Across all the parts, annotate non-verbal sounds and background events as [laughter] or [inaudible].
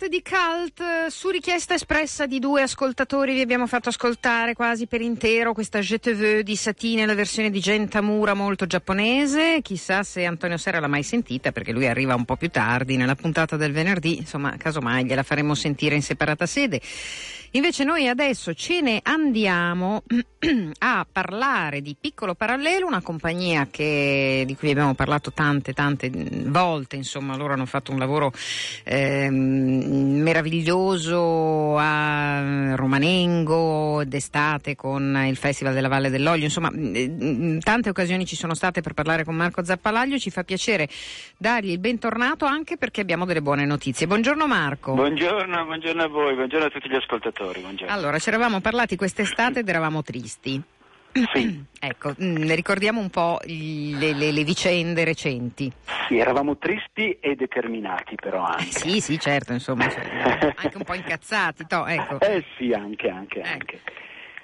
Parte di Cult, su richiesta espressa di due ascoltatori, vi abbiamo fatto ascoltare quasi per intero questa Je te veux di Satine, la versione di Gentamura molto giapponese. Chissà se Antonio Serra l'ha mai sentita, perché lui arriva un po' più tardi nella puntata del venerdì. Insomma, casomai gliela faremo sentire in separata sede. Invece noi adesso ce ne andiamo [clears throat] a parlare di Piccolo Parallelo, una compagnia che, di cui abbiamo parlato tante, tante volte, insomma loro hanno fatto un lavoro eh, meraviglioso a Romanengo d'estate con il Festival della Valle dell'Olio, insomma tante occasioni ci sono state per parlare con Marco Zappalaglio, ci fa piacere dargli il bentornato anche perché abbiamo delle buone notizie. Buongiorno Marco. Buongiorno, buongiorno a voi, buongiorno a tutti gli ascoltatori ascoltatori. Buongiorno. Allora, ci eravamo parlati quest'estate ed eravamo tristi. Sì. [clears throat] ecco, mm, ricordiamo un po' le, le, le, vicende recenti. Sì, eravamo tristi e determinati però anche. Eh, sì, sì, certo, insomma, cioè, [laughs] anche un po' incazzati, to, ecco. Eh sì, anche, anche, ecco.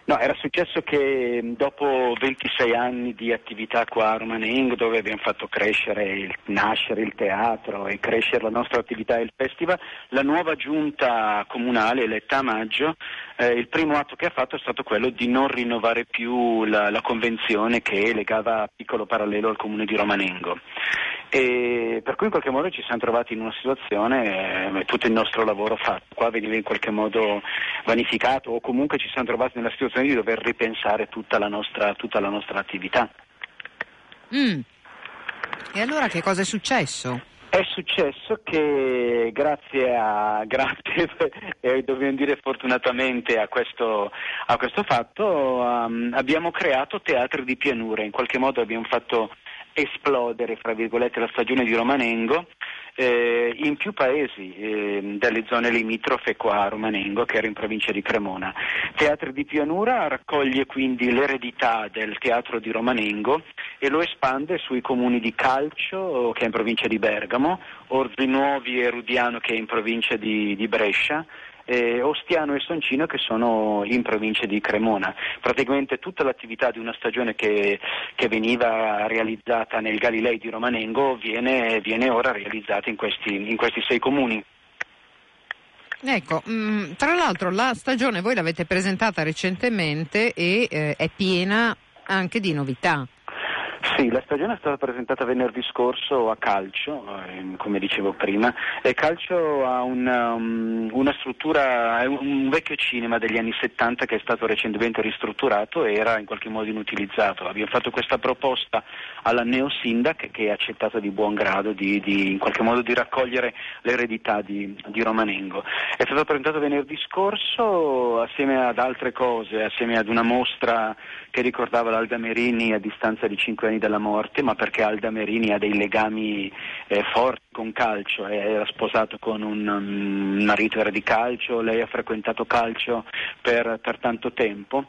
No, era successo che dopo 26 anni di attività qua a Romanengo, dove abbiamo fatto crescere, il, nascere il teatro e crescere la nostra attività e il festival, la nuova giunta comunale eletta a maggio, eh, il primo atto che ha fatto è stato quello di non rinnovare più la, la convenzione che legava Piccolo Parallelo al comune di Romanengo. E per cui in qualche modo ci siamo trovati in una situazione, eh, tutto il nostro lavoro fatto qua veniva in qualche modo vanificato o comunque ci siamo trovati nella situazione di dover ripensare tutta la nostra, tutta la nostra attività. Mm. E allora che cosa è successo? È successo che grazie a, [laughs] grazie, e dobbiamo dire fortunatamente a questo, a questo fatto, um, abbiamo creato teatri di pianura, in qualche modo abbiamo fatto esplodere fra virgolette, la stagione di Romanengo eh, in più paesi eh, delle zone limitrofe qua a Romanengo che era in provincia di Cremona. Teatro di Pianura raccoglie quindi l'eredità del teatro di Romanengo e lo espande sui comuni di Calcio che è in provincia di Bergamo, Orzinuovi e Rudiano che è in provincia di, di Brescia eh, Ostiano e Soncino che sono in provincia di Cremona. Praticamente tutta l'attività di una stagione che, che veniva realizzata nel Galilei di Romanengo viene, viene ora realizzata in questi, in questi sei comuni. Ecco, mh, mm, tra l'altro la stagione voi l'avete presentata recentemente e eh, è piena anche di novità. Sì, la stagione è stata presentata venerdì scorso a Calcio, eh, come dicevo prima, e Calcio ha una, um, una struttura, è un vecchio cinema degli anni 70 che è stato recentemente ristrutturato e era in qualche modo inutilizzato. Abbiamo fatto questa proposta alla Neo Sindac che ha accettato di buon grado di, di, in qualche modo di raccogliere l'eredità di, di Romanengo. È stato presentato venerdì scorso assieme ad altre cose, assieme ad una mostra che ricordava l'Alda Merini a distanza di 5 anni dalla morte, ma perché Alda Merini ha dei legami eh, forti con calcio, eh, era sposato con un um, marito era di calcio, lei ha frequentato calcio per, per tanto tempo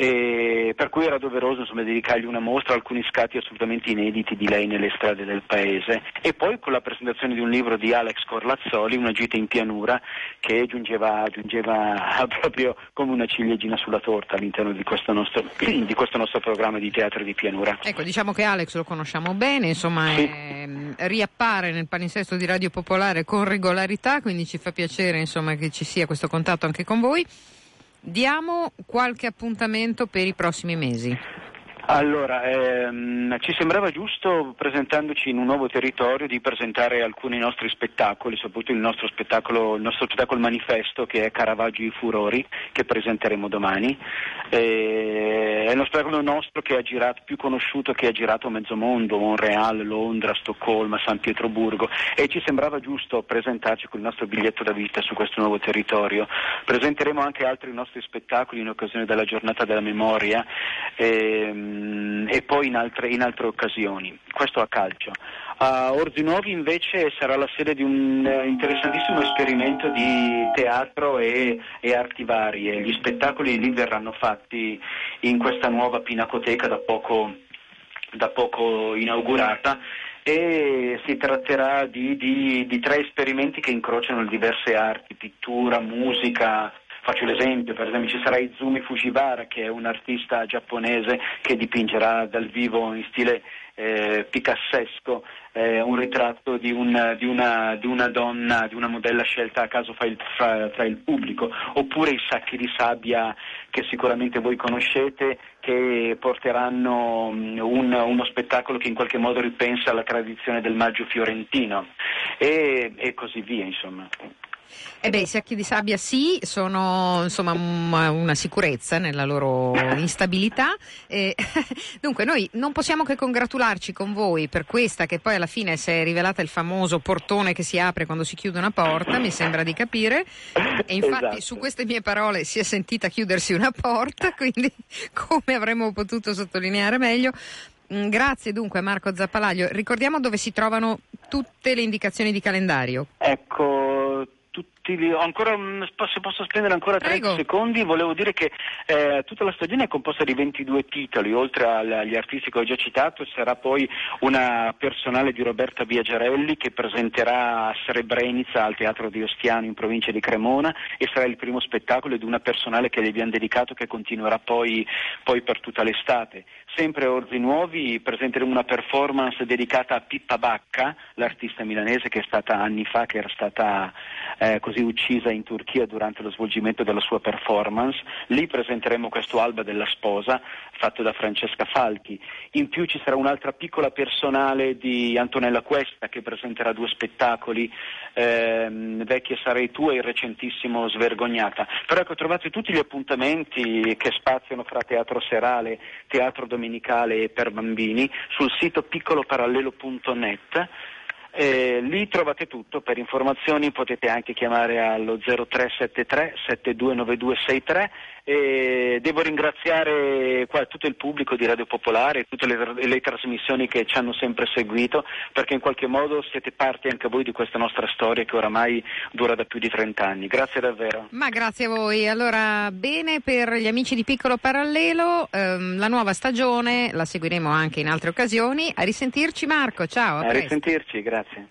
e per cui era doveroso insomma, dedicargli una mostra, alcuni scatti assolutamente inediti di lei nelle strade del paese e poi con la presentazione di un libro di Alex Corlazzoli, Una gita in pianura, che giungeva, giungeva [laughs] proprio come una ciliegina sulla torta all'interno di questo, nostro, [clears throat] di questo, nostro, programma di teatro di pianura. Ecco, diciamo che Alex lo conosciamo bene, insomma sì. è, mm, riappare nel palinsesto di Radio Popolare con regolarità, quindi ci fa piacere insomma, che ci sia questo contatto anche con voi. Diamo qualche appuntamento per i prossimi mesi. Allora, ehm, ci sembrava giusto, presentandoci in un nuovo territorio, di presentare alcuni nostri spettacoli, soprattutto il nostro spettacolo, il nostro spettacolo manifesto che è Caravaggio i Furori, che presenteremo domani. Eh, è uno spettacolo nostro che ha girato, più conosciuto che ha girato mezzo mondo, Montreal, Londra, Stoccolma, San Pietroburgo e ci sembrava giusto presentarci con il nostro biglietto da vita su questo nuovo territorio. Presenteremo anche altri nostri spettacoli in occasione della giornata della memoria. Ehm, Ehm, e poi in altre, in altre, occasioni. Questo a calcio. A Orzinuovi invece sarà la sede di un eh, interessantissimo esperimento di teatro e, e, arti varie. Gli spettacoli lì verranno fatti in questa nuova pinacoteca da poco, da poco inaugurata e si tratterà di, di, di, tre esperimenti che incrociano diverse arti, pittura, musica, Faccio l'esempio, per esempio ci sarà Izumi Fujiwara che è un artista giapponese che dipingerà dal vivo in stile eh, picassesco eh, un ritratto di, un, di, una, di, una, donna, di una modella scelta a caso fra il, fra, fra il pubblico, oppure i sacchi di sabbia che sicuramente voi conoscete, che porteranno mm, un, uno spettacolo che in qualche modo ripensa alla tradizione del maggio fiorentino e, e così via, insomma. Eh beh, i sacchi di sabbia sì, sono insomma una sicurezza nella loro instabilità. Eh, [laughs] dunque, noi non possiamo che congratularci con voi per questa che poi alla fine si è rivelata il famoso portone che si apre quando si chiude una porta, mi sembra di capire. E infatti esatto. su queste mie parole si è sentita chiudersi una porta, [laughs] quindi come avremmo potuto sottolineare meglio. Mm, grazie dunque a Marco Zappalaglio. Ricordiamo dove si trovano tutte le indicazioni di calendario. Ecco, tutti, ancora, se posso spendere ancora 30 Prego. secondi, volevo dire che eh, tutta la stagione è composta di 22 titoli, oltre agli artisti che ho già citato sarà poi una personale di Roberta Biagiarelli che presenterà a Srebrenica al Teatro di Ostiano in provincia di Cremona e sarà il primo spettacolo di una personale che gli abbiamo dedicato che continuerà poi, poi per tutta l'estate. Sempre a Orzi Nuovi presenteremo una performance dedicata a Pippa Bacca, l'artista milanese che è stata anni fa, che era stata eh, così uccisa in Turchia durante lo svolgimento della sua performance. Lì presenteremo questo Alba della sposa fatto da Francesca Falchi. In più ci sarà un'altra piccola personale di Antonella Cuesta che presenterà due spettacoli, ehm, Vecchia sarei tu e il recentissimo Svergognata. Però ecco, trovate tutti gli appuntamenti che spaziano fra teatro serale, teatro domenicale per bambini sul sito piccoloparallelo.net eh, lì trovate tutto, per informazioni potete anche chiamare allo 0373 729263 e devo ringraziare qua tutto il pubblico di Radio Popolare, tutte le, le, trasmissioni che ci hanno sempre seguito perché in qualche modo siete parte anche voi di questa nostra storia che oramai dura da più di 30 anni. Grazie davvero. Ma grazie a voi. Allora, bene per gli amici di Piccolo Parallelo, ehm, la nuova stagione la seguiremo anche in altre occasioni. A risentirci Marco, ciao. A, a risentirci, grazie. Grazie.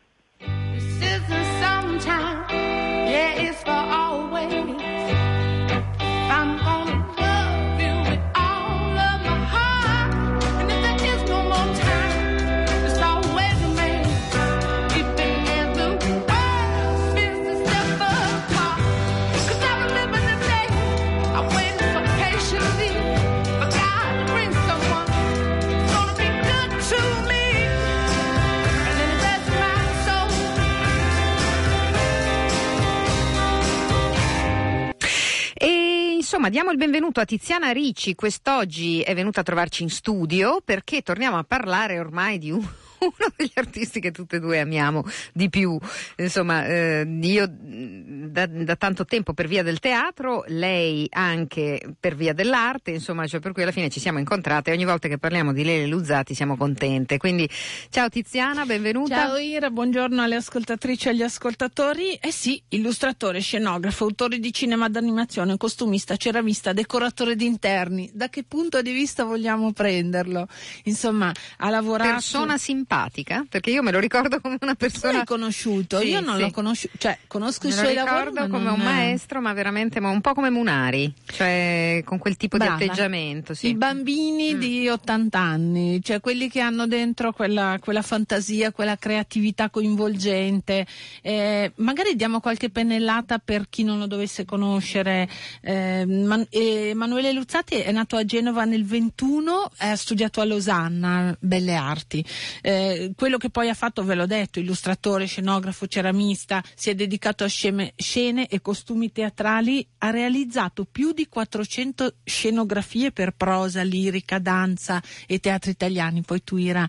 Insomma, diamo il benvenuto a Tiziana Ricci, quest'oggi è venuta a trovarci in studio perché torniamo a parlare ormai di un [laughs] uno degli artisti che tutte e due amiamo di più. Insomma, eh, io da, da, tanto tempo per via del teatro, lei anche per via dell'arte, insomma, cioè per cui alla fine ci siamo incontrate e ogni volta che parliamo di Lele Luzzati siamo contente. Quindi ciao Tiziana, benvenuta. Ciao Ira, buongiorno alle ascoltatrici e agli ascoltatori. Eh sì, illustratore, scenografo, autore di cinema d'animazione, costumista, ceramista, decoratore di interni. Da che punto di vista vogliamo prenderlo? Insomma, ha lavorato... Persona simpatica simpatica? Perché io me lo ricordo come una persona. Tu l'hai conosciuto? Sì, io non sì. l'ho conosciuto, cioè conosco me i suoi lavori. Lo ricordo come un maestro, ma veramente ma un po' come Munari, cioè con quel tipo Brava. di atteggiamento. Sì. I bambini mm. di 80 anni, cioè quelli che hanno dentro quella, quella fantasia, quella creatività coinvolgente. Eh, magari diamo qualche pennellata per chi non lo dovesse conoscere. Eh, Man- Emanuele Luzzati è nato a Genova nel 21, ha studiato a Losanna Belle Arti. Eh, eh, quello che poi ha fatto, ve l'ho detto, illustratore, scenografo, ceramista, si è dedicato a scene, scene e costumi teatrali, ha realizzato più di 400 scenografie per prosa, lirica, danza e teatri italiani. Poi tu Ira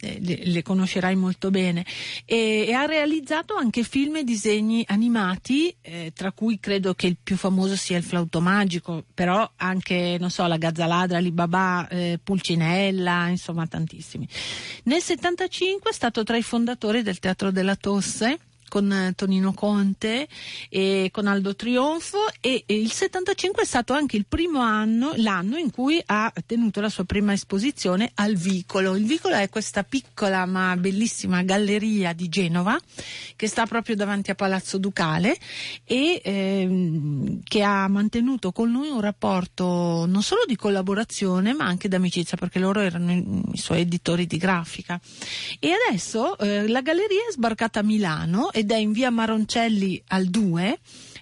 le, le, conoscerai molto bene, e, e, ha realizzato anche film e disegni animati, eh, tra cui credo che il più famoso sia il flauto magico, però anche, non so, la Gazzaladra, Alibaba, eh, Pulcinella, insomma tantissimi. Nel 75 è stato tra i fondatori del Teatro della Tosse, con eh, Tonino Conte e con Aldo Trionfo e, e, il 75 è stato anche il primo anno, l'anno in cui ha tenuto la sua prima esposizione al Vicolo. Il Vicolo è questa piccola ma bellissima galleria di Genova che sta proprio davanti a Palazzo Ducale e ehm, che ha mantenuto con lui un rapporto non solo di collaborazione ma anche d'amicizia perché loro erano i, suoi editori di grafica. E adesso eh, la galleria è sbarcata a Milano ed è in via Maroncelli al 2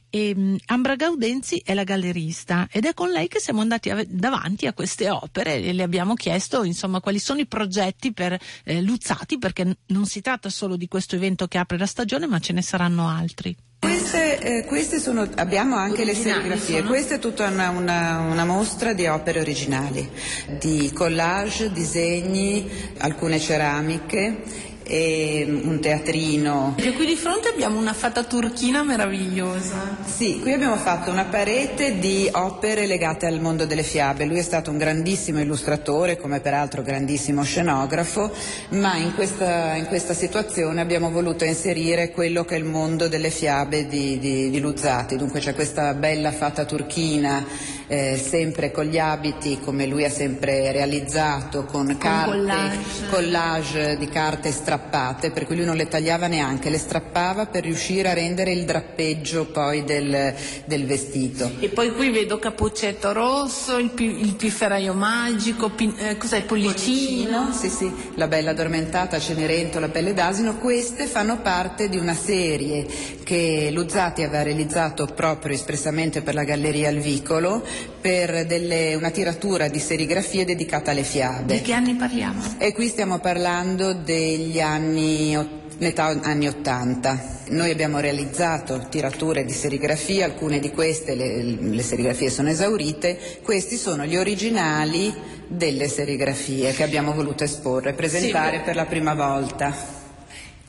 e um, Ambra Gaudenzi è la gallerista ed è con lei che siamo andati a, davanti a queste opere e le abbiamo chiesto insomma quali sono i progetti per eh, Luzzati perché non si tratta solo di questo evento che apre la stagione ma ce ne saranno altri. Queste, eh, queste sono, abbiamo anche le serigrafie, sono? questa è tutta una, una, una, mostra di opere originali, di collage, disegni, alcune ceramiche e un teatrino. E qui di fronte abbiamo una fata turchina meravigliosa. Sì, qui abbiamo fatto una parete di opere legate al mondo delle fiabe. Lui è stato un grandissimo illustratore, come peraltro grandissimo scenografo, ma in questa, in questa situazione abbiamo voluto inserire quello che è il mondo delle fiabe di, di, di Luzzati. Dunque c'è questa bella fata turchina eh, sempre con gli abiti come lui ha sempre realizzato, con carte, collage. collage di carte strappate, per cui lui non le tagliava neanche, le strappava per riuscire a rendere il drappeggio poi del, del vestito. E poi qui vedo Cappuccetto Rosso, il, il pifferaio magico, pin, eh, cos'è il pollicino? Sì, sì, la bella addormentata, Cenerentola, pelle d'asino, queste fanno parte di una serie che Luzzati aveva realizzato proprio espressamente per la Galleria al Vicolo per delle, una tiratura di serigrafie dedicata alle fiabe. Di che anni parliamo? E qui stiamo parlando degli anni metà anni 80. Noi abbiamo realizzato tirature di serigrafia, alcune di queste le, le, serigrafie sono esaurite, questi sono gli originali delle serigrafie che abbiamo voluto esporre, presentare sì, per la prima volta.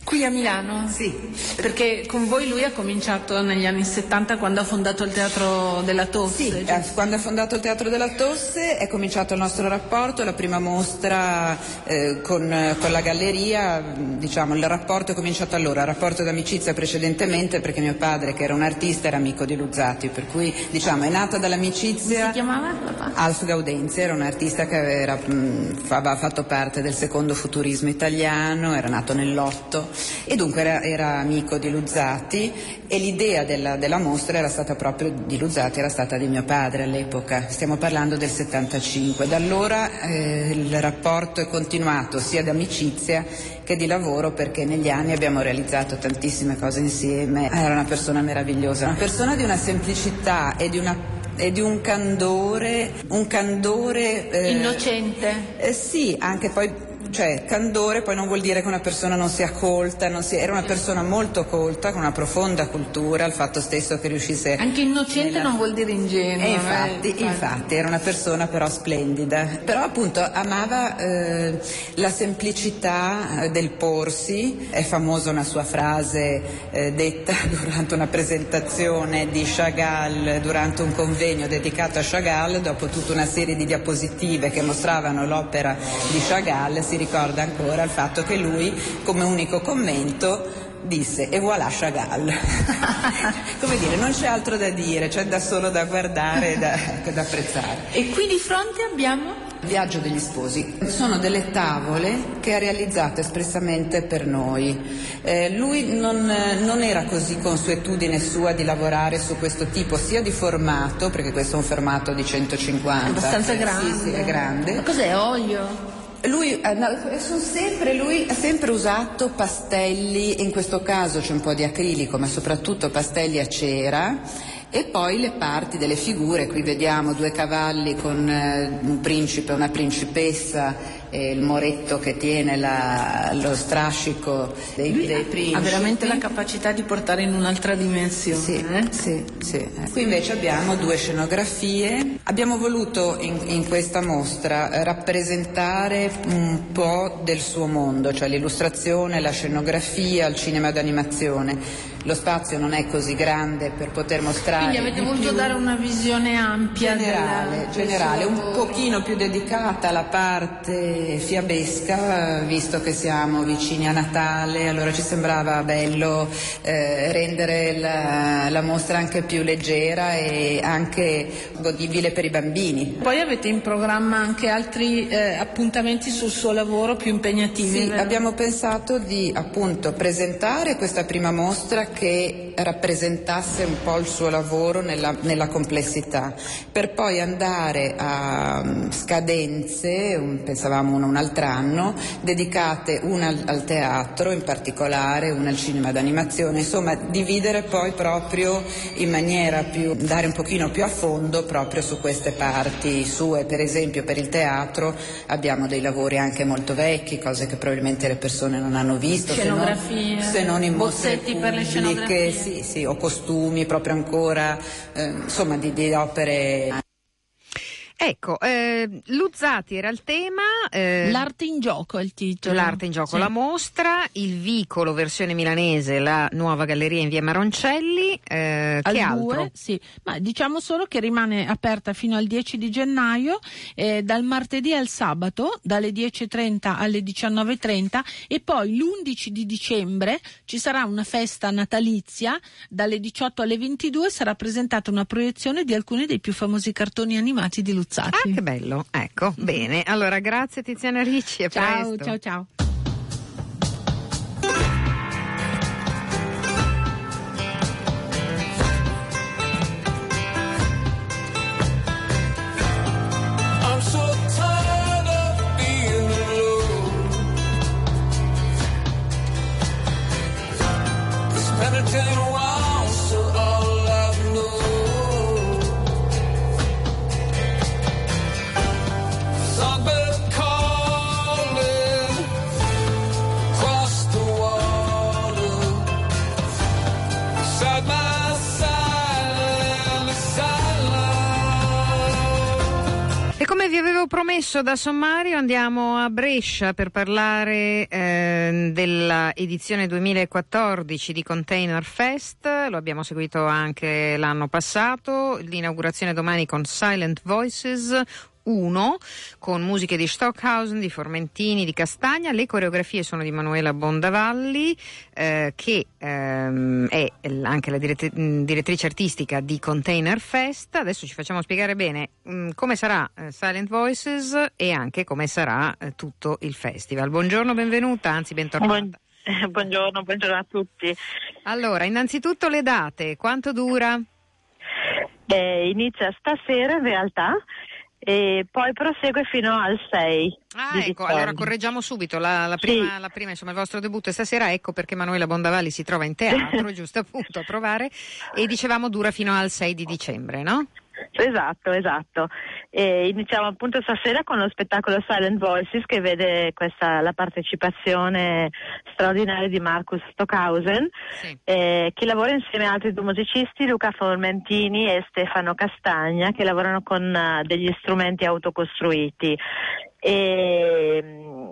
Qui a Milano? Sì. Perché con voi lui ha cominciato negli anni 70 quando ha fondato il Teatro della Tosse? Sì, giusto? Eh, quando ha fondato il Teatro della Tosse è cominciato il nostro rapporto, la prima mostra eh, con, con, la galleria, diciamo il rapporto è cominciato allora, il rapporto d'amicizia precedentemente perché mio padre che era un artista era amico di Luzzati, per cui diciamo è nata dall'amicizia. Si chiamava papà? Alf Gaudenzi, era un artista che mh, aveva fatto parte del secondo futurismo italiano, era nato nell'otto e dunque era, era amico di Luzzati e l'idea della, della, mostra era stata proprio di Luzzati, era stata di mio padre all'epoca, stiamo parlando del 75. Da allora eh, il rapporto è continuato sia d'amicizia che di lavoro perché negli anni abbiamo realizzato tantissime cose insieme. Era una persona meravigliosa, una persona di una semplicità e di una e di un candore, un candore eh, innocente. Eh, sì, anche poi cioè candore poi non vuol dire che una persona non sia colta, non sia, era una persona molto colta, con una profonda cultura, il fatto stesso che riuscisse... Anche innocente nella... non vuol dire ingenuo. Eh, infatti, eh, infatti, era una persona però splendida, però appunto amava eh, la semplicità eh, del porsi, è famosa una sua frase eh, detta [laughs] durante una presentazione di Chagall, durante un convegno dedicato a Chagall, dopo tutta una serie di diapositive che mostravano l'opera di Chagall, si ricorda ancora il fatto che lui, come unico commento, disse e voilà Chagall. [laughs] Come dire, non c'è altro da dire, c'è da solo da guardare e da, da apprezzare. E qui di fronte abbiamo? Viaggio degli sposi. Sono delle tavole che ha realizzato espressamente per noi. Eh, lui non, non, era così consuetudine sua di lavorare su questo tipo sia di formato, perché questo è un formato di 150. Abbastanza grande. Sì, sì, è grande. Ma cos'è olio? Lui, eh, sempre, lui, ha sempre usato pastelli, in questo caso c'è un po' di acrilico, ma soprattutto pastelli a cera e poi le parti delle figure, qui vediamo due cavalli con eh, un principe e una principessa e il moretto che tiene la, lo strascico dei, dei, principi. Ha veramente la capacità di portare in un'altra dimensione. Sì, eh? sì, sì. Qui invece abbiamo due scenografie. Abbiamo voluto in, in questa mostra rappresentare un po' del suo mondo, cioè l'illustrazione, la scenografia, il cinema d'animazione lo spazio non è così grande per poter mostrare. Quindi avete voluto dare una visione ampia generale, generale un pochino più dedicata alla parte parte fiabesca, visto che siamo vicini a Natale, allora ci sembrava bello eh, rendere la, la, mostra anche più leggera e anche godibile per i bambini. Poi avete in programma anche altri eh, appuntamenti sul suo lavoro più impegnativi? Sì, abbiamo pensato di appunto presentare questa prima mostra che rappresentasse un po' il suo lavoro nella, nella complessità, per poi andare a um, scadenze, un, pensavamo una un altro anno, dedicate una al, al teatro in particolare, una al cinema d'animazione, insomma dividere poi proprio in maniera più, andare un pochino più a fondo proprio su queste parti sue, per esempio per il teatro abbiamo dei lavori anche molto vecchi, cose che probabilmente le persone non hanno visto, se non, se non in mostre pubbliche, sì, sì, o costumi proprio ancora, eh, insomma di, di opere Ecco, eh, Luzzati era il tema. Eh, L'arte in gioco è il titolo. L'arte in gioco, sì. la mostra, il vicolo versione milanese, la nuova galleria in via Maroncelli. Eh, che altro? sì. Ma diciamo solo che rimane aperta fino al 10 di gennaio, eh, dal martedì al sabato, dalle 10.30 alle 19.30 e poi l'11 di dicembre ci sarà una festa natalizia, dalle 18 alle 22 sarà presentata una proiezione di alcuni dei più famosi cartoni animati di Luzzati. Luzzati. Ah, che bello. Ecco, bene. Allora, grazie Tiziana Ricci. Ciao, presto. ciao, ciao. Promesso da sommario andiamo a Brescia per parlare eh, dell'edizione 2014 di Container Fest, lo abbiamo seguito anche l'anno passato, l'inaugurazione domani con Silent Voices, 1 con musiche di Stockhausen, di Formentini, di Castagna. Le coreografie sono di Manuela Bondavalli, eh, che ehm, è anche la dirett- direttrice artistica di Container Fest. Adesso ci facciamo spiegare bene mh, come sarà eh, Silent Voices e anche come sarà eh, tutto il festival. Buongiorno, benvenuta, anzi bentornata. Buon- [laughs] buongiorno, buongiorno a tutti. Allora, innanzitutto le date, quanto dura? Eh, inizia stasera in realtà e poi prosegue fino al 6. Ah, ecco, allora correggiamo subito. La, la, prima, sì. la prima, insomma, il vostro debutto è stasera, ecco perché Manuela Bondavalli si trova in teatro, [laughs] giusto appunto a provare, e dicevamo dura fino al 6 di dicembre, no? Esatto, esatto. E iniziamo appunto stasera con lo spettacolo Silent Voices che vede questa, la partecipazione straordinaria di Marcus Stockhausen sì. eh, che lavora insieme a altri due musicisti, Luca Formentini e Stefano Castagna, che lavorano con uh, degli strumenti autocostruiti. E,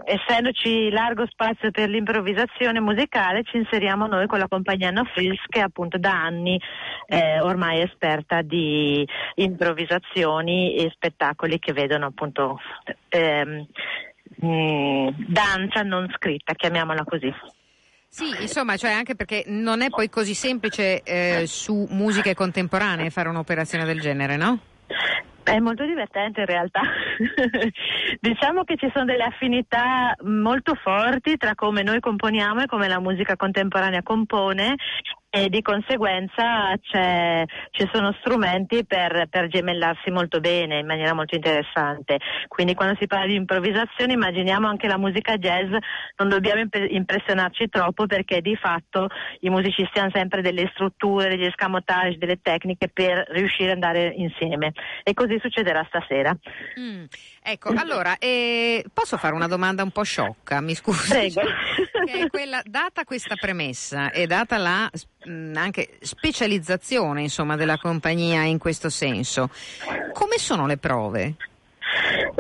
essendoci largo spazio per l'improvvisazione musicale ci inseriamo noi con la compagnia No Frills che appunto da anni eh, ormai è esperta di improvvisazioni e spettacoli che vedono appunto ehm, mm, danza non scritta, chiamiamola così. Sì, insomma, cioè anche perché non è poi così semplice eh, su musiche contemporanee fare un'operazione del genere, no? È molto divertente in realtà. [laughs] diciamo che ci sono delle affinità molto forti tra come noi componiamo e come la musica contemporanea compone e di conseguenza ci sono strumenti per, per, gemellarsi molto bene, in maniera molto interessante. Quindi quando si parla di improvvisazione immaginiamo anche la musica jazz, non dobbiamo impressionarci troppo perché di fatto i musicisti hanno sempre delle strutture, degli escamotage, delle tecniche per riuscire ad andare insieme e così succederà stasera. Mm. Ecco, allora, eh, posso fare una domanda un po' sciocca, mi scusi? Prego. Quella, data questa premessa e data la mh, anche specializzazione insomma, della compagnia in questo senso, come sono le prove?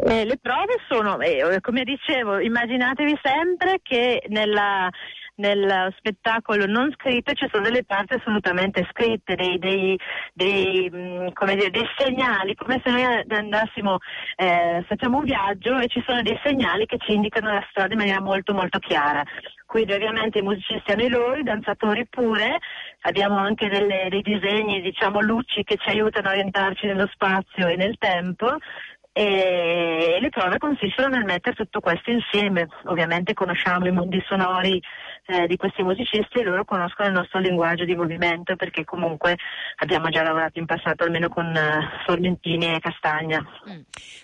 Eh, le prove sono, eh, come dicevo, immaginatevi sempre che nella nel spettacolo non scritto ci sono delle parti assolutamente scritte, dei, dei, dei, mm, dire, dei segnali, come se noi andassimo, eh, facciamo un viaggio e ci sono dei segnali che ci indicano la strada in maniera molto molto chiara. Quindi ovviamente i musicisti hanno i loro, i danzatori pure, abbiamo anche delle, dei disegni, diciamo luci che ci aiutano a orientarci nello spazio e nel tempo e le prove consistono nel mettere tutto questo insieme. Ovviamente conosciamo i mondi sonori eh, di questi musicisti e loro conoscono il nostro linguaggio di movimento perché comunque abbiamo già lavorato in passato almeno con uh, Sorrentini e Castagna. Mm.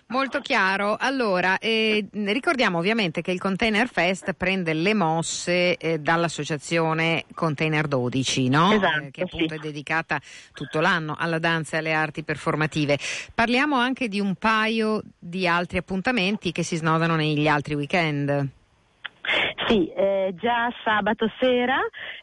Molto chiaro. Allora, eh, ricordiamo ovviamente che il Container Fest prende le mosse eh, dall'associazione Container 12, no? esatto, che appunto sì. è dedicata tutto l'anno alla danza e alle arti performative. Parliamo anche di un paio di altri appuntamenti che si snodano negli altri weekend. Sì, eh, già sabato sera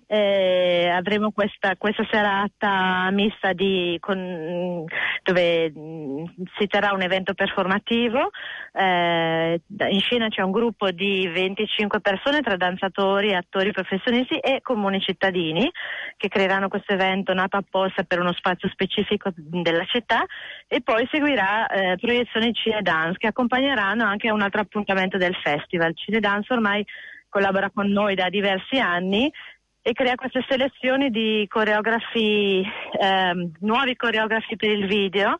eh, avremo questa, questa, serata mista di, con, dove mm, si terrà un evento performativo. Eh, in scena c'è un gruppo di 25 persone tra danzatori, attori professionisti e comuni cittadini che creeranno questo evento nato apposta per uno spazio specifico della città e poi seguirà eh, proiezioni Cine Dance che accompagneranno anche un altro appuntamento del festival. Cine Dance ormai collabora con noi da diversi anni e crea queste selezioni di coreografi, ehm, nuovi coreografi per il video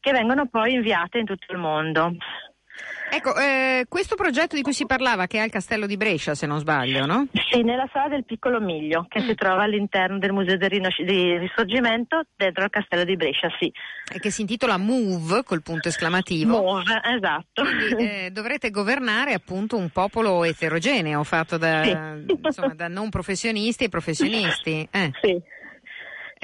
che vengono poi inviate in tutto il mondo. Ecco, eh, questo progetto di cui si parlava, che è al Castello di Brescia, se non sbaglio, no? Sì, nella sala del Piccolo Miglio, che mm. si trova all'interno del Museo del Rinos- di Risorgimento, dentro al Castello di Brescia, sì. E che si intitola Move, col punto esclamativo. Move, esatto. Quindi, eh, dovrete governare appunto un popolo eterogeneo, fatto da, sì. insomma, da non professionisti e professionisti. Eh. Sì.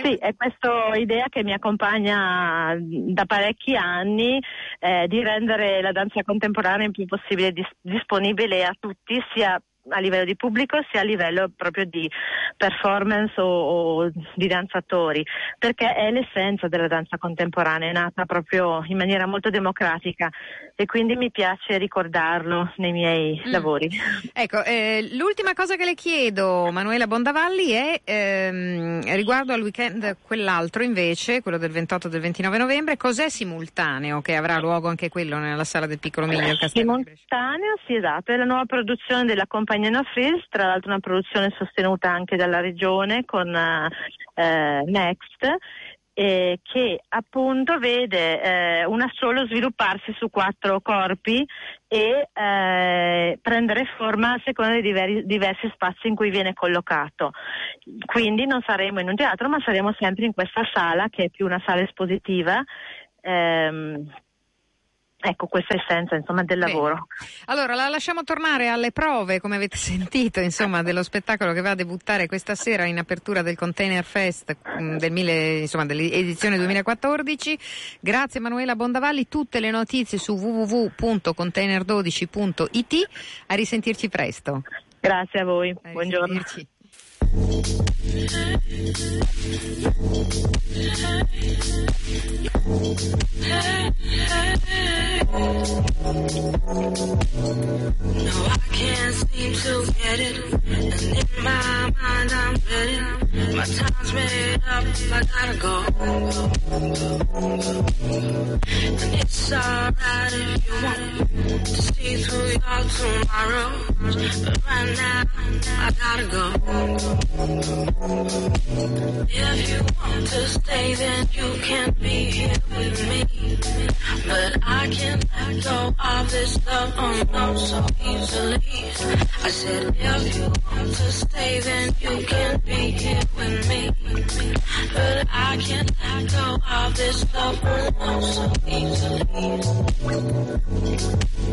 Sì, è questa idea che mi accompagna da parecchi anni eh, di rendere la danza contemporanea il più possibile dis- disponibile a tutti, sia a livello di pubblico sia a livello proprio di performance o, o, di danzatori, perché è l'essenza della danza contemporanea, è nata proprio in maniera molto democratica e quindi mi piace ricordarlo nei miei mm. lavori. Ecco, eh, l'ultima cosa che le chiedo, Manuela Bondavalli, è ehm, riguardo al weekend quell'altro invece, quello del 28 e del 29 novembre, cos'è simultaneo che avrà luogo anche quello nella sala del Piccolo Miglio? Simultaneo, sì esatto, è la nuova produzione della compagnia compagnia No Freeze, tra l'altro una produzione sostenuta anche dalla regione con eh, Next. Eh, che appunto vede eh, una solo svilupparsi su quattro corpi e eh, prendere forma a seconda dei diver- diversi spazi in cui viene collocato. Quindi non saremo in un teatro, ma saremo sempre in questa sala che è più una sala espositiva. Ehm, Ecco, questa è l'essenza insomma, del Bene. lavoro. Allora, la lasciamo tornare alle prove, come avete [laughs] sentito, insomma, dello spettacolo che va a debuttare questa sera in apertura del Container Fest mm, del mille, insomma, dell'edizione 2014. Grazie Emanuela Bondavalli, tutte le notizie su www.container12.it. A risentirci presto. Grazie a voi, a buongiorno. Alright if you want to see through your tomorrow. But right now, I gotta go. If you want to stay, then you can be here with me. But I can't let go of this love, oh no, so easily. I said, if you want to stay, then you can be here with me. But I can't let go of this love, oh no, so easily.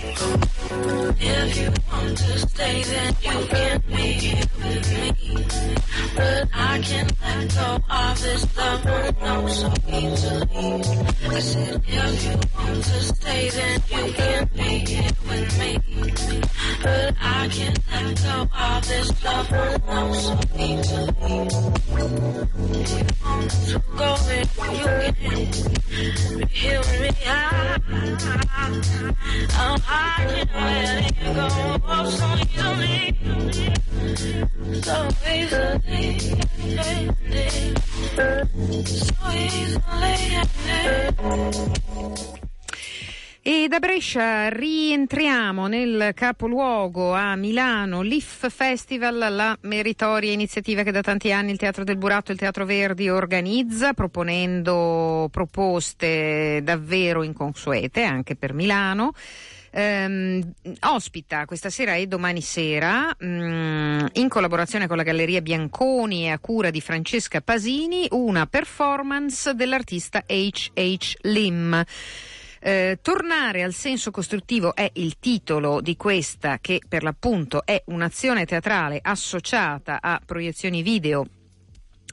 If you want to stay, then you can be here with me. But I can't let go of this love know so easily. I said, if you want to stay, then you can be here with me. But I can't let go of this love know so easily. If you want to go, then you can with me. Oh, uh-huh. I E da Brescia rientriamo nel capoluogo a Milano, l'IF Festival, la meritoria iniziativa che da tanti anni il Teatro del Buratto e il Teatro Verdi organizza, proponendo proposte davvero inconsuete anche per Milano. Ehm, ospita questa sera e domani sera, mh, in collaborazione con la Galleria Bianconi e a cura di Francesca Pasini, una performance dell'artista H.H. Lim. Eh, tornare al senso costruttivo è il titolo di questa che per l'appunto è un'azione teatrale associata a proiezioni video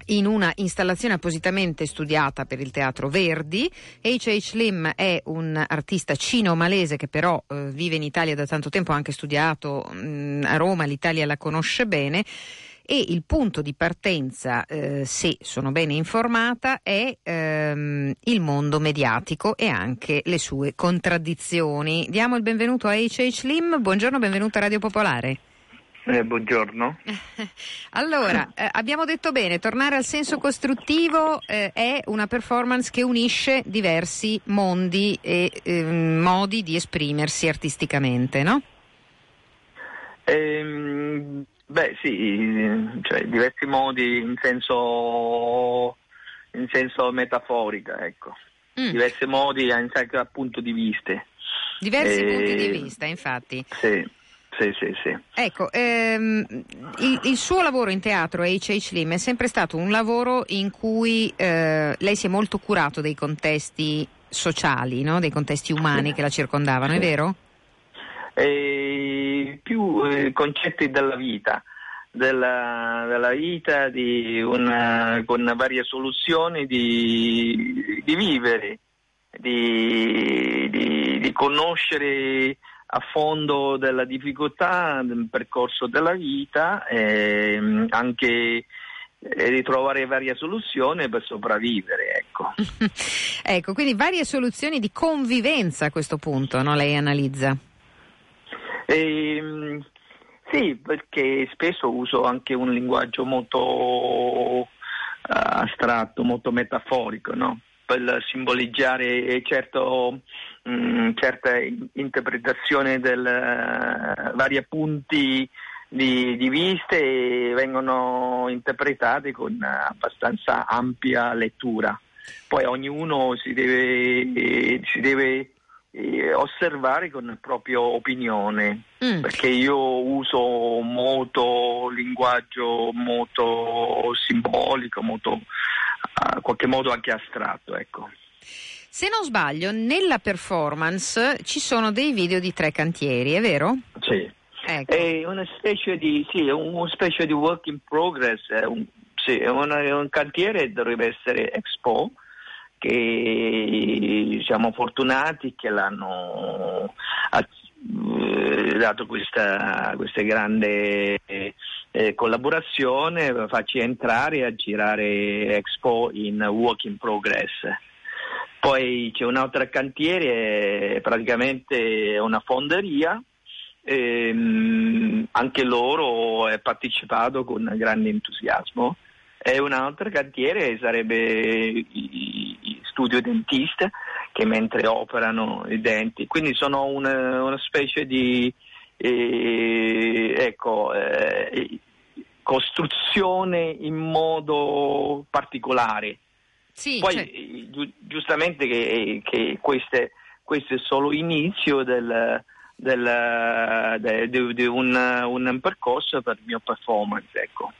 in una installazione appositamente studiata per il Teatro Verdi. H.H. Lim è un artista cino-malese che però eh, vive in Italia da tanto tempo, ha anche studiato mh, a Roma, l'Italia la conosce bene e il punto di partenza, eh, se sono bene informata, è ehm, il mondo mediatico e anche le sue contraddizioni. Diamo il benvenuto a H.H. Lim, buongiorno, benvenuto a Radio Popolare. Eh, buongiorno. [laughs] allora, eh, abbiamo detto bene, tornare al senso costruttivo eh, è una performance che unisce diversi mondi e ehm, modi di esprimersi artisticamente, no? Ehm, beh sì, cioè diversi modi in senso, in senso metaforico, ecco. Mm. Diversi modi anche dal punto di vista. Diversi punti di vista, infatti. Sì. Sì, sì, sì. Ecco, ehm, il, il, suo lavoro in teatro H.H. Lim è sempre stato un lavoro in cui eh, lei si è molto curato dei contesti sociali, no? dei contesti umani che la circondavano, è vero? E più eh, concetti della vita, della, della vita una, con varie soluzioni di, di vivere, di, di, di conoscere a fondo della difficoltà del percorso della vita e mm, anche ritrovare varie soluzioni per sopravvivere. Ecco. [laughs] ecco, quindi varie soluzioni di convivenza a questo punto, no? lei analizza? E, ehm, sì, perché spesso uso anche un linguaggio molto uh, astratto, molto metaforico, no? Per simboleggiare certo mh, mm, certe interpretazioni del uh, vari punti di, di vista e vengono interpretati con abbastanza ampia lettura. Poi ognuno si deve, si deve eh, osservare con la propria opinione, mm. perché io uso molto linguaggio molto simbolico, molto, a qualche modo anche astratto. Ecco. Se non sbaglio, nella performance ci sono dei video di tre cantieri, è vero? Sì. Ecco. È una specie di, sì, una specie di work in progress, è un, sì, è una, è un cantiere dovrebbe essere Expo, che siamo fortunati che l'hanno eh, dato questa, questa grande eh, collaborazione, farci entrare a girare Expo in work in progress. Poi c'è un altro cantiere, praticamente una fonderia, ehm, anche loro hanno partecipato con grande entusiasmo. E un altro cantiere sarebbe studio dentista che mentre operano i denti, quindi sono una, una specie di eh, ecco, eh, costruzione in modo particolare sì, Poi cioè... gi- giustamente che, che, queste questo è solo l'inizio del, del, de, de, de un, un, percorso per il mio performance. Ecco.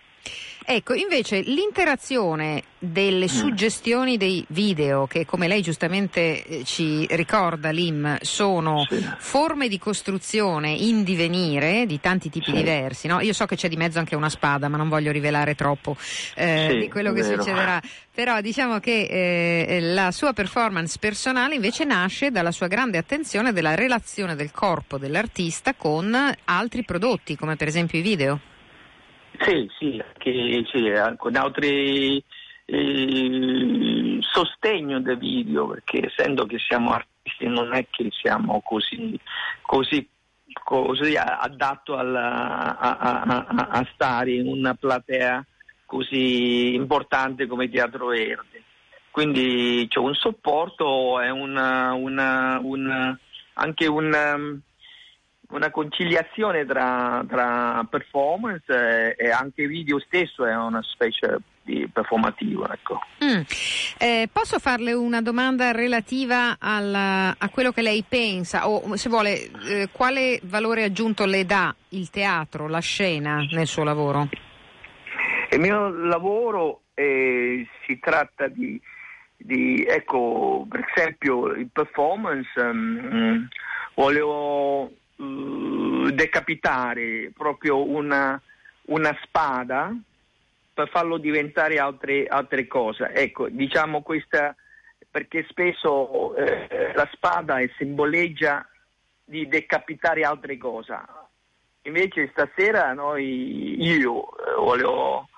Ecco, invece l'interazione delle mm. suggestioni dei video, che come lei giustamente eh, ci ricorda, Lim, sono sì. forme di costruzione in divenire di tanti tipi sì. diversi. No? Io so che c'è di mezzo anche una spada, ma non voglio rivelare troppo eh, sì, di quello che vero. succederà. Però diciamo che eh, la sua performance personale invece nasce dalla sua grande attenzione della relazione del corpo dell'artista con altri prodotti, come per esempio i video. Sì, sì, che, sì con altri eh, sostegno del video, perché essendo che siamo artisti non è che siamo così, così, così adatto alla, a, a, a, stare in una platea così importante come Teatro Verde. Quindi c'è un supporto e una, una, una, anche un una conciliazione tra, tra performance e, e, anche video stesso è una specie di performativo. Ecco. Mm. Eh, posso farle una domanda relativa alla, a quello che lei pensa o se vuole eh, quale valore aggiunto le dà il teatro, la scena nel suo lavoro? Il mio lavoro eh, si tratta di, di, ecco, per esempio il performance, um, volevo uh, decapitare proprio una, una, spada per farlo diventare altre, altre cose. Ecco, diciamo questa, perché spesso eh, la spada simboleggia di decapitare altre cose. Invece stasera noi, io eh, volevo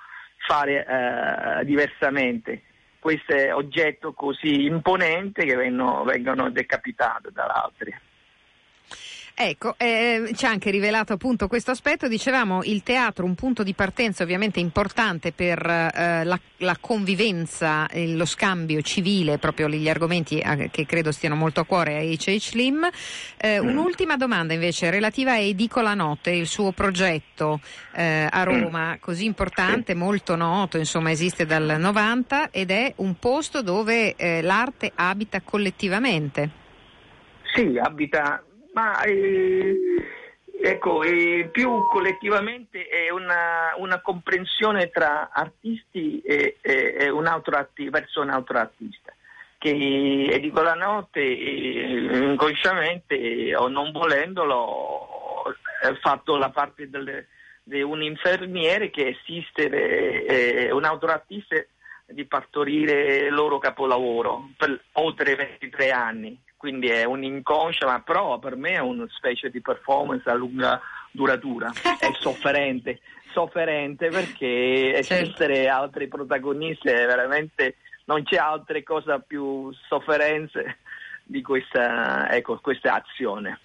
fare eh, diversamente questo oggetto così imponente che vengono, vengono decapitati dall'altro. Ecco, eh, ci ha anche rivelato appunto questo aspetto, dicevamo il teatro un punto di partenza ovviamente importante per eh, la, la, convivenza, eh, lo scambio civile, proprio gli argomenti eh, che credo stiano molto a cuore a HH Lim. Eh, mm. Un'ultima domanda invece relativa a Edicola Notte, il suo progetto eh, a Roma, mm. così importante, molto noto, insomma esiste dal 90 ed è un posto dove l'arte abita collettivamente. Sì, abita ma eh, ecco, eh, più collettivamente è una, una, comprensione tra artisti e, e, e un altro arti, verso un altro artista che e dico la notte eh, inconsciamente o non volendolo ho fatto la parte delle, di un infermiere che assiste eh, un altro artista di partorire il loro capolavoro per oltre 23 anni quindi è un'inconscia, ma però per me è una specie di performance a lunga duratura, [laughs] è sofferente, sofferente perché certo. esistere altri protagonisti è veramente non c'è altra cosa più sofferenze di questa, ecco, questa azione.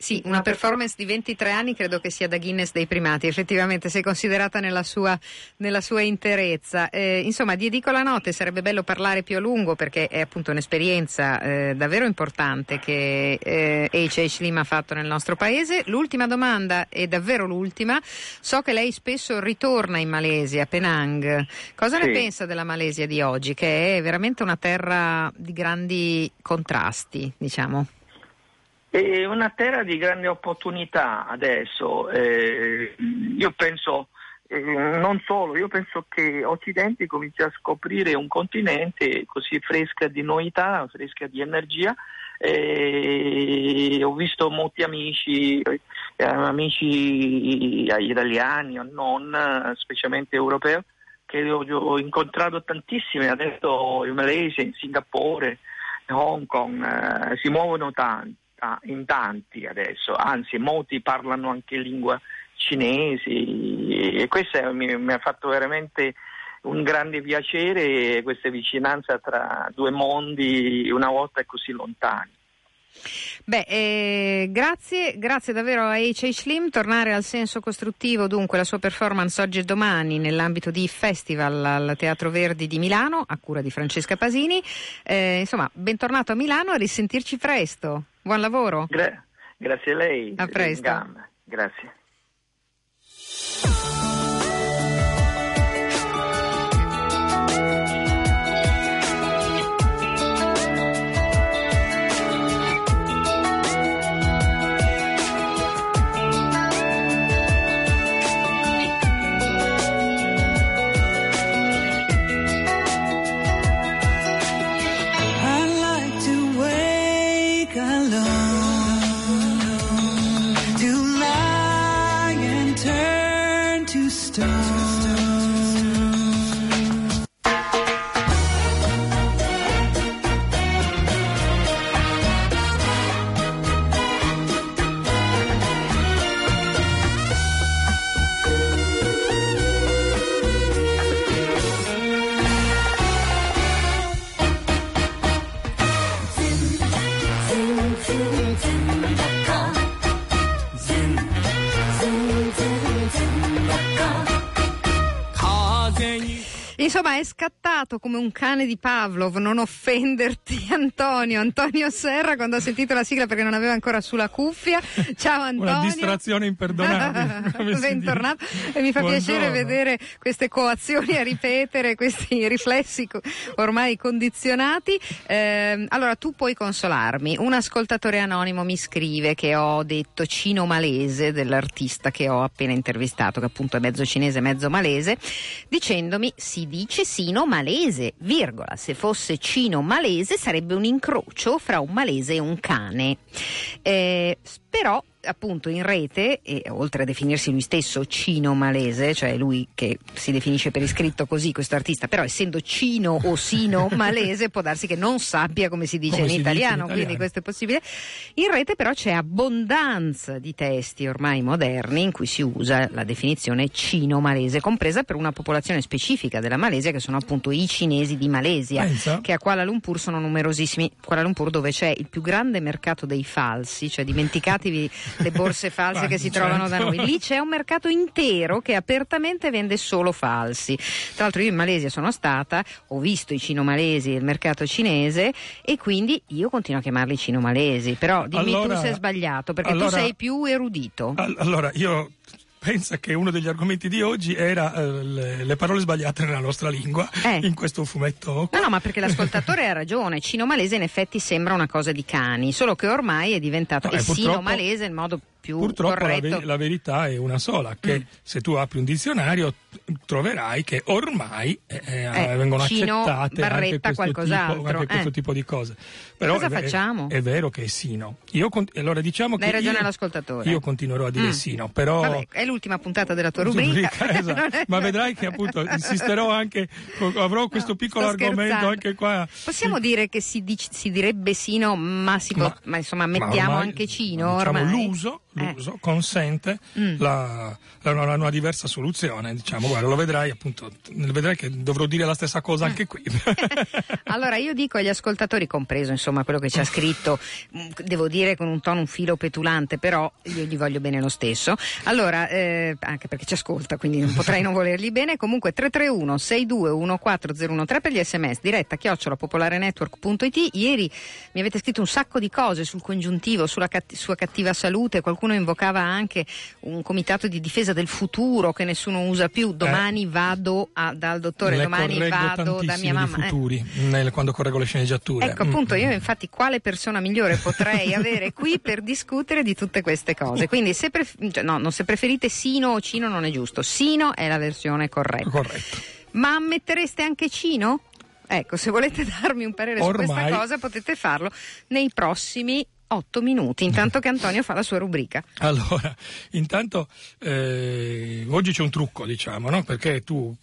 Sì, una performance di 23 anni credo che sia da Guinness dei primati, effettivamente se considerata nella sua, nella sua interezza. Eh, insomma, di Edicola Notte sarebbe bello parlare più a lungo perché è appunto un'esperienza eh, davvero importante che eh, H.H. Lim ha fatto nel nostro paese. L'ultima domanda è davvero l'ultima. So che lei spesso ritorna in Malesia, a Penang. Cosa sì. ne pensa della Malesia di oggi, che è veramente una terra di grandi contrasti, diciamo? È una terra di grande opportunità adesso. Eh, io penso, eh, non solo, io penso che Occidente comincia a scoprire un continente così fresca di novità, fresca di energia. Eh, ho visto molti amici, eh, amici italiani o non, specialmente europei, che ho, ho incontrato tantissimi adesso in Malaysia, in Singapore, in Hong Kong, eh, si muovono tanti in tanti adesso, anzi molti parlano anche lingua cinese e questo mi, mi ha fatto veramente un grande piacere questa vicinanza tra due mondi una volta così lontani. Beh, eh, grazie, grazie davvero a H.H. Slim. Tornare al senso costruttivo, dunque, la sua performance oggi e domani nell'ambito di Festival al Teatro Verdi di Milano, a cura di Francesca Pasini. Eh, insomma, bentornato a Milano e risentirci presto. Buon lavoro. Gra- grazie a lei. A presto. Grazie. Insomma, è scattato come un cane di Pavlov, non offenderti [laughs] Antonio. Antonio Serra quando ha sentito la sigla perché non aveva ancora sulla cuffia. Ciao Antonio. Una distrazione imperdonabile. [laughs] Bentornato. E mi fa Buongiorno. piacere vedere queste coazioni a ripetere, questi riflessi ormai condizionati. Ehm, allora, tu puoi consolarmi. Un ascoltatore anonimo mi scrive che ho detto cino malese dell'artista che ho appena intervistato, che appunto è mezzo cinese, mezzo malese, dicendomi si dice sino malese, virgola, se fosse cino malese sarebbe un incrocio fra un malese e un cane. Eh, però appunto in rete, e oltre a definirsi lui stesso cino malese, cioè lui che si definisce per iscritto così questo artista, però essendo cino o sino [laughs] malese può darsi che non sappia come si dice, Come in, si dice in italiano, italiano. quindi questo è possibile. In rete però c'è abbondanza di testi ormai moderni in cui si usa la definizione cino-malese, compresa per una popolazione specifica della Malesia che sono appunto i cinesi di Malesia, Pensa. che a Kuala Lumpur sono numerosissimi. Kuala Lumpur dove c'è il più grande mercato dei falsi, cioè dimenticatevi le borse false che si Certo. trovano da noi. Lì c'è un mercato intero che apertamente vende solo falsi. Tra l'altro io in Malesia sono stata, ho visto i cino-malesi e il mercato cinese e quindi io continuo a chiamarli cino-malesi, però dimmi Allora- tu se è sbagliato perché tu allora- sei più erudito. All- Allora, io penso che uno degli argomenti di oggi era eh, le, le parole sbagliate nella nostra lingua Eh. in questo fumetto. No, no, ma perché l'ascoltatore ha ragione. Cino-malese in effetti sembra una cosa di cani, solo che ormai è diventato No, e e purtroppo- sino-malese il modo più Purtroppo la, corretto. ve- la verità è una sola, che Mm. se tu apri un dizionario troverai che ormai eh, eh, Eh, vengono Cino, accettate anche questo, tipo, anche questo eh. tipo di cose. Però cosa è, facciamo? È, vero che è sino. Io allora diciamo Dai ragione io, all'ascoltatore. io continuerò a dire Mm. sino, però... Vabbè, è l'ultima puntata della tua rubrica. [laughs] esatto. Non è- Ma vedrai che appunto insisterò anche, avrò questo No, piccolo sto argomento scherzando. anche qua. Possiamo dire che si, dic- si direbbe sino, ma, si ma insomma ma mettiamo ormai, anche cino diciamo, ormai. l'uso, Eh. l'uso consente Mm. la, la- la- una diversa soluzione. Diciamo, guarda, lo vedrai appunto, vedrai che dovrò dire la stessa cosa Mm. anche qui. [laughs] Allora io dico agli ascoltatori, compreso insomma quello che ci ha scritto, mh, devo dire con un tono un filo petulante, però io gli voglio bene lo stesso. Allora, eh, anche perché ci ascolta, quindi non potrei non volergli bene. Comunque 331 6214013 per gli sms, diretta chiocciolapopolarenetwork.it. Ieri mi avete scritto un sacco di cose sul congiuntivo, sulla cat- sua cattiva salute, qualcuno invocava anche un comitato di difesa del futuro che nessuno usa più. Domani vado a- dal dottore, domani vado da mia mamma. Eh. futuri nel- quando correggo le sceneggiature. Ecco Mm. appunto io infatti quale persona migliore potrei avere qui [laughs] per discutere di tutte queste cose. Quindi se, pref- cioè, no, non se preferite Sino o Cino non è giusto. Sino è la versione corretta. Corretto. Ma ammettereste anche Cino? Ecco, se volete darmi un parere su Ormai- questa cosa potete farlo nei prossimi otto minuti, intanto che Antonio fa la sua rubrica. [laughs] Allora, intanto eh, oggi c'è un trucco, diciamo, no? Perché tu,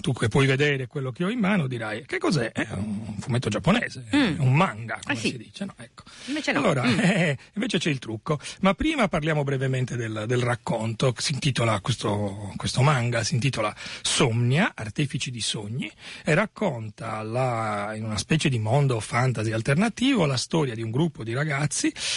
tu che puoi vedere quello che ho in mano dirai che cos'è? È un fumetto giapponese, Mm. un manga, come Ah, sì. si dice, no? Ecco. Invece no. Allora, Mm. eh, invece c'è il trucco. Ma prima parliamo brevemente del, del racconto. Si intitola questo, questo manga, si intitola Somnia, Artefici di sogni, e racconta la- in una specie di mondo fantasy alternativo la storia di un gruppo di ragazzi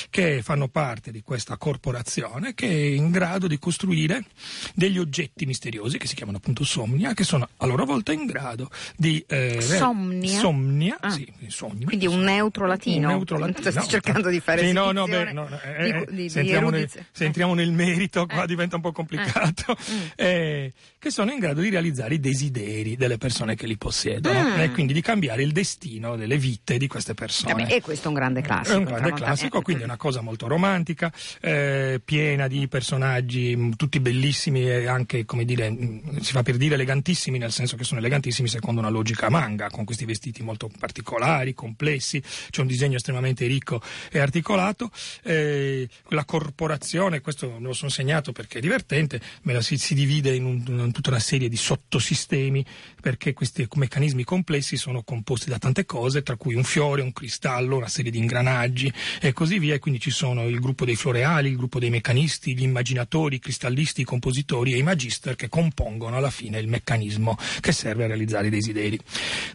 che fanno parte di questa corporazione che è in grado di costruire degli oggetti misteriosi che si chiamano appunto Somnia, che sono a loro volta in grado di eh, Somnia? Somnia, Ah. sì, sogni. Quindi un neutro latino. Un neutro latino. Sto cercando di fare Sì, no, no, beh, no, eh, di- eh, di- se, entriamo nel, se entriamo nel merito qua Eh. diventa un po' complicato, Mm. eh, che sono in grado di realizzare i desideri delle persone che li possiedono Mm. e quindi di cambiare il destino delle vite di queste persone. Vabbè, e questo è un grande classico. È un grande tramontano- classico, eh, quindi è una cosa molto romantica, eh, piena di personaggi mh, tutti bellissimi e anche, come dire, mh, si fa per dire elegantissimi, nel senso che sono elegantissimi secondo una logica manga, con questi vestiti molto particolari, complessi, c'è un disegno estremamente ricco e articolato. Eh, la corporazione, questo me lo sono segnato perché è divertente, me la si, si divide in, un- in tutta una serie di sottosistemi perché questi meccanismi complessi sono composti da tante cose, tra cui un fiore, un cristallo, una serie di ingranaggi e così via. E quindi ci sono il gruppo dei floreali, il gruppo dei meccanisti, gli immaginatori, i cristallisti, i compositori e i magister che compongono alla fine il meccanismo che serve a realizzare i desideri.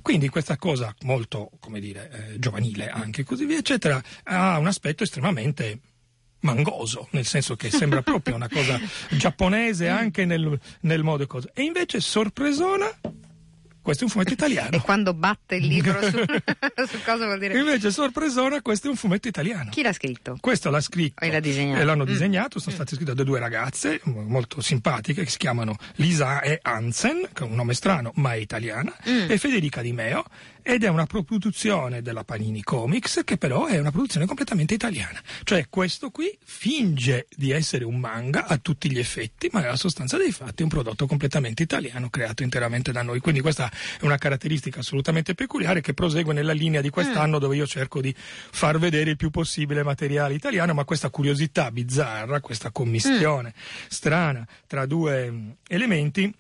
Quindi questa cosa molto, come dire, eh, giovanile anche così via, eccetera, ha un aspetto estremamente mangoso, nel senso che sembra [laughs] proprio una cosa giapponese anche nel, nel modo e cosa. E invece sorpresona questo è un fumetto italiano. [laughs] E quando batte il libro su, [laughs] su cosa vuol dire? Invece, sorpresona, questo è un fumetto italiano. Chi l'ha scritto? Questo l'ha scritto. E l'ha disegnato. E l'hanno mm. disegnato, sono state scritte da due ragazze molto simpatiche che si chiamano Lisa e Hansen, che è un nome strano ma è italiana, mm. e Federica Di Meo, ed è una produzione della Panini Comics che però è una produzione completamente italiana. Cioè questo qui finge di essere un manga a tutti gli effetti, ma nella sostanza dei fatti è un prodotto completamente italiano creato interamente da noi. Quindi questa è una caratteristica assolutamente peculiare che prosegue nella linea di quest'anno dove io cerco di far vedere il più possibile materiale italiano, ma questa curiosità bizzarra, questa commistione mm. strana tra due mm, elementi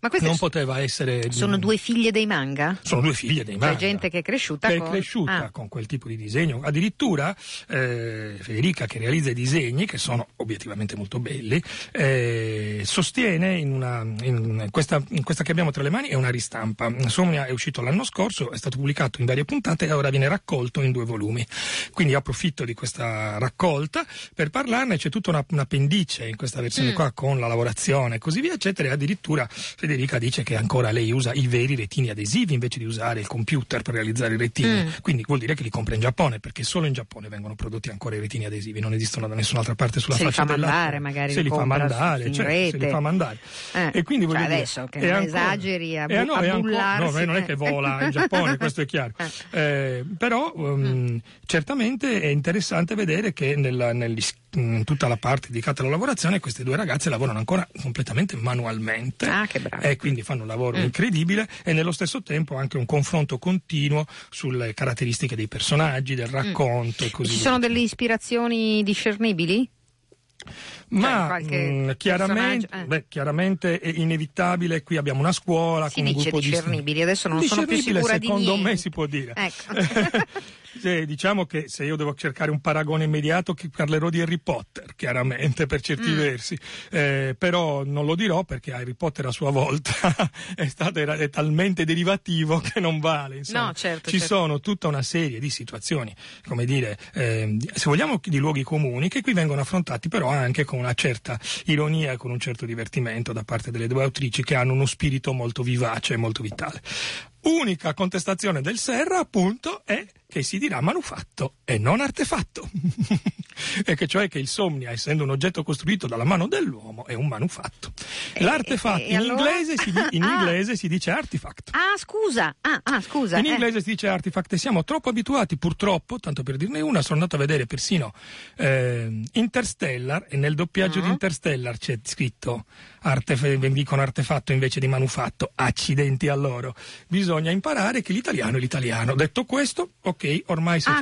ma non poteva essere. Sono due figlie dei manga? Sono due figlie dei manga. C'è gente che è cresciuta, che con... è cresciuta ah. con quel tipo di disegno. Addirittura eh, Federica, che realizza i disegni, che sono obiettivamente molto belli, eh, sostiene in, una, in, questa, in, questa, che abbiamo tra le mani è una ristampa. Somnia è uscito l'anno scorso, è stato pubblicato in varie puntate e ora viene raccolto in due volumi. Quindi approfitto di questa raccolta per parlarne. C'è tutta una, una pendice in questa versione mm. qua con la lavorazione e così via, eccetera. E addirittura Federica dice che ancora lei usa i veri retini adesivi invece di usare il computer per realizzare i retini, mm. quindi vuol dire che li compra in Giappone perché solo in Giappone vengono prodotti ancora i retini adesivi, non esistono da nessun'altra parte sulla se faccia della terra. Se li fa mandare magari. Se li fa mandare, cioè, se li fa mandare. Eh, e quindi cioè dire, adesso che non ancora, esageri a, bu- no, a bullarsi. no, non è che vola in Giappone, [laughs] questo è chiaro. Eh, però um, mm. certamente è interessante vedere che nella, in tutta la parte dedicata alla lavorazione queste due ragazze lavorano ancora completamente manualmente ah, e quindi fanno un lavoro mm. incredibile e nello stesso tempo anche un confronto continuo sulle caratteristiche dei personaggi, del mm. racconto mm. e così Ci via. sono delle ispirazioni discernibili? Ma cioè, mh, chiaramente, eh. beh, chiaramente, è inevitabile, qui abbiamo una scuola si con un gruppo discernibili, di... adesso non sono più sicura di secondo me si può dire. Ecco. [laughs] Cioè, diciamo che se io devo cercare un paragone immediato parlerò di Harry Potter, chiaramente per certi mm. versi, eh, però non lo dirò perché Harry Potter a sua volta [laughs] è, stato, è talmente derivativo [laughs] che non vale. No, certo, Ci certo. sono tutta una serie di situazioni, come dire, eh, se vogliamo di luoghi comuni, che qui vengono affrontati però anche con una certa ironia e con un certo divertimento da parte delle due autrici che hanno uno spirito molto vivace e molto vitale. Unica contestazione del Serra, appunto, è che si dirà manufatto e non artefatto. [laughs] e che cioè che il somnia, essendo un oggetto costruito dalla mano dell'uomo, è un manufatto. L'artefatto e in, allora? inglese, si, di- in [laughs] Ah. inglese si dice artifact. Ah, scusa. Ah, ah, scusa. In eh. inglese si dice artifact e siamo troppo abituati, purtroppo, tanto per dirne una, sono andato a vedere persino eh, Interstellar e nel doppiaggio Ah. di Interstellar c'è scritto artef- dicono artefatto invece di manufatto, accidenti a loro. Bisogna imparare che l'italiano è l'italiano. Detto questo, ok, ormai se Ah,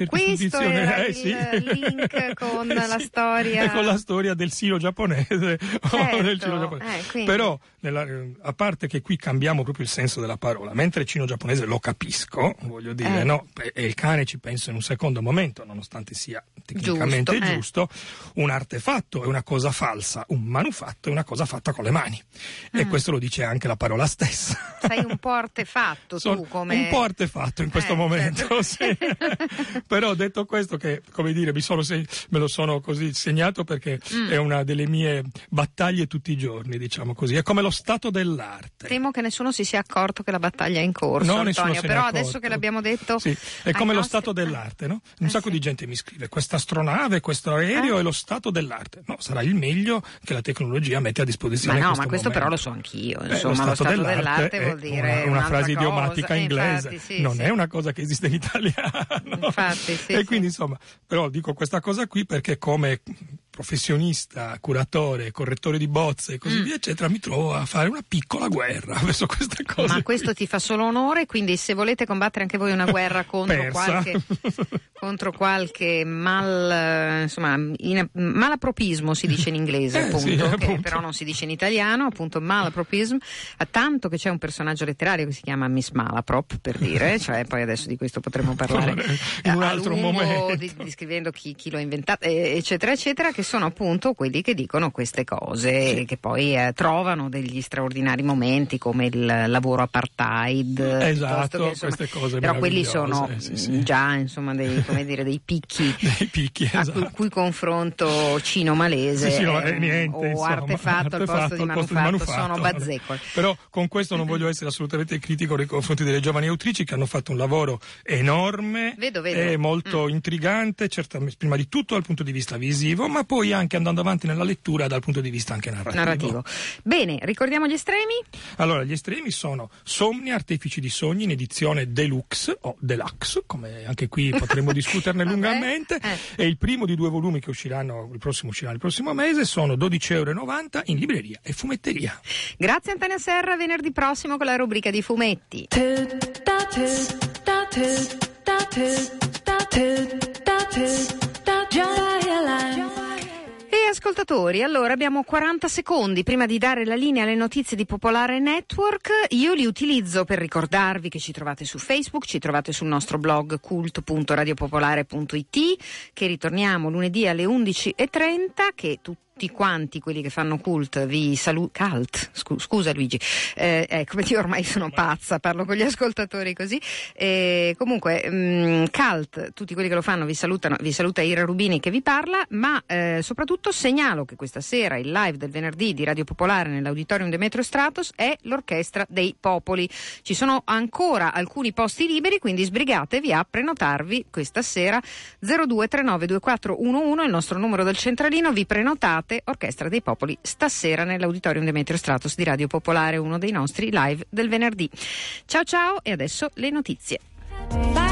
era eh, il sì. link con Eh, [laughs] la sì. storia. E con la storia del sino-giapponese. [laughs] o del Certo, sino-giapponese. eh, quindi. Però, nella- eh, a parte che qui cambiamo proprio il senso della parola, mentre il cino-giapponese lo capisco, voglio dire, Eh. no, e il cane ci penso in un secondo momento, nonostante sia tecnicamente Giusto, eh. giusto, un artefatto è una cosa falsa, un manufatto è una cosa fatta con le mani. E Mm. questo lo dice anche la parola stessa. Sei un po' artefatto [laughs] Sono tu come... un po' artefatto in questo Eh, momento, certo. sì. [laughs] però detto questo che come dire mi sono me lo sono così segnato perché Mm. è una delle mie battaglie tutti i giorni diciamo così è come lo stato dell'arte Temo che nessuno si sia accorto che la battaglia è in corso, No, Antonio, però adesso che l'abbiamo detto... Sì, è come lo nostri- stato dell'arte, no? Un Eh, sacco sì. di gente mi scrive: questa astronave, questo aereo Eh. è lo stato dell'arte. No, sarà il meglio che la tecnologia mette a Ma disposizione. no, in ma questo però lo momento. so anch'io, Eh, insomma, lo stato dell'arte, vuol dire una, una frase cosa. idiomatica Eh, inglese, infatti, sì, non è una cosa che esiste in italiano. Infatti, sì, e quindi insomma, però dico questa cosa qui perché come professionista, curatore, correttore di bozze e così Mm. via, eccetera, mi trovo a fare una piccola guerra [laughs] verso queste cose. Ma questo ti fa solo onore, quindi se volete combattere anche voi una guerra [laughs] contro qualche, [laughs] contro qualche mal, insomma, in- malapropismo si dice in inglese, Eh, appunto, sì, che appunto. però non si dice in italiano, appunto malapropism, a tanto che c'è un personaggio letterario che si chiama Miss Malaprop, per dire, cioè poi adesso di questo potremo parlare In un altro lungo, momento. di- descrivendo chi, chi lo ha inventato, eccetera, eccetera, che sono appunto quelli che dicono queste cose, che poi eh, trovano degli straordinari momenti come il lavoro apartheid. Esatto, che, insomma, queste cose Però quelli sono sì, sì. già insomma dei, come dire, dei picchi. [laughs] Dei picchi, A esatto. cui, cui confronto cino-malese Sì, sì, no, eh, eh, niente, o insomma, artefatto al posto di al manufatto, sono vabbè. bazzecole. Però con questo non voglio essere assolutamente critico nei confronti delle giovani autrici che hanno fatto un lavoro enorme Vedo, vedo. e molto Mm. intrigante, certamente prima di tutto dal punto di vista visivo, ma poi anche andando avanti nella lettura dal punto di vista anche narrativo. narrativo. Bene, ricordiamo gli estremi? Allora, gli estremi sono Somni, Artefici di Sogni in edizione deluxe o deluxe, come anche qui potremmo discuterne lungamente. eh. E il primo di due volumi che usciranno, il prossimo uscirà il prossimo mese, sono 12,90 euro in libreria e fumetteria. Grazie Antonio Serra, venerdì prossimo con la rubrica di fumetti. Ascoltatori, allora abbiamo 40 secondi prima di dare la linea alle notizie di Popolare Network. Io li utilizzo per ricordarvi che ci trovate su Facebook, ci trovate sul nostro blog cult.radiopopolare.it, che ritorniamo lunedì alle 11.30, che tutti quanti quelli che fanno cult vi salutano. Cult, scu- scusa Luigi, eh, eh, come [laughs] io ormai sono pazza, parlo con gli ascoltatori così. Eh, comunque, mm, cult, tutti quelli che lo fanno vi salutano, vi saluta Ira Rubini che vi parla, ma eh, soprattutto segnalo che questa sera il live del venerdì di Radio Popolare nell'auditorium Demetrio Stratos è l'Orchestra dei Popoli. Ci sono ancora alcuni posti liberi, quindi sbrigatevi a prenotarvi questa sera 02392411 il nostro numero del centralino, vi prenotate Orchestra dei Popoli stasera nell'auditorium Demetrio Stratos di Radio Popolare, uno dei nostri live del venerdì. Ciao ciao e adesso le notizie.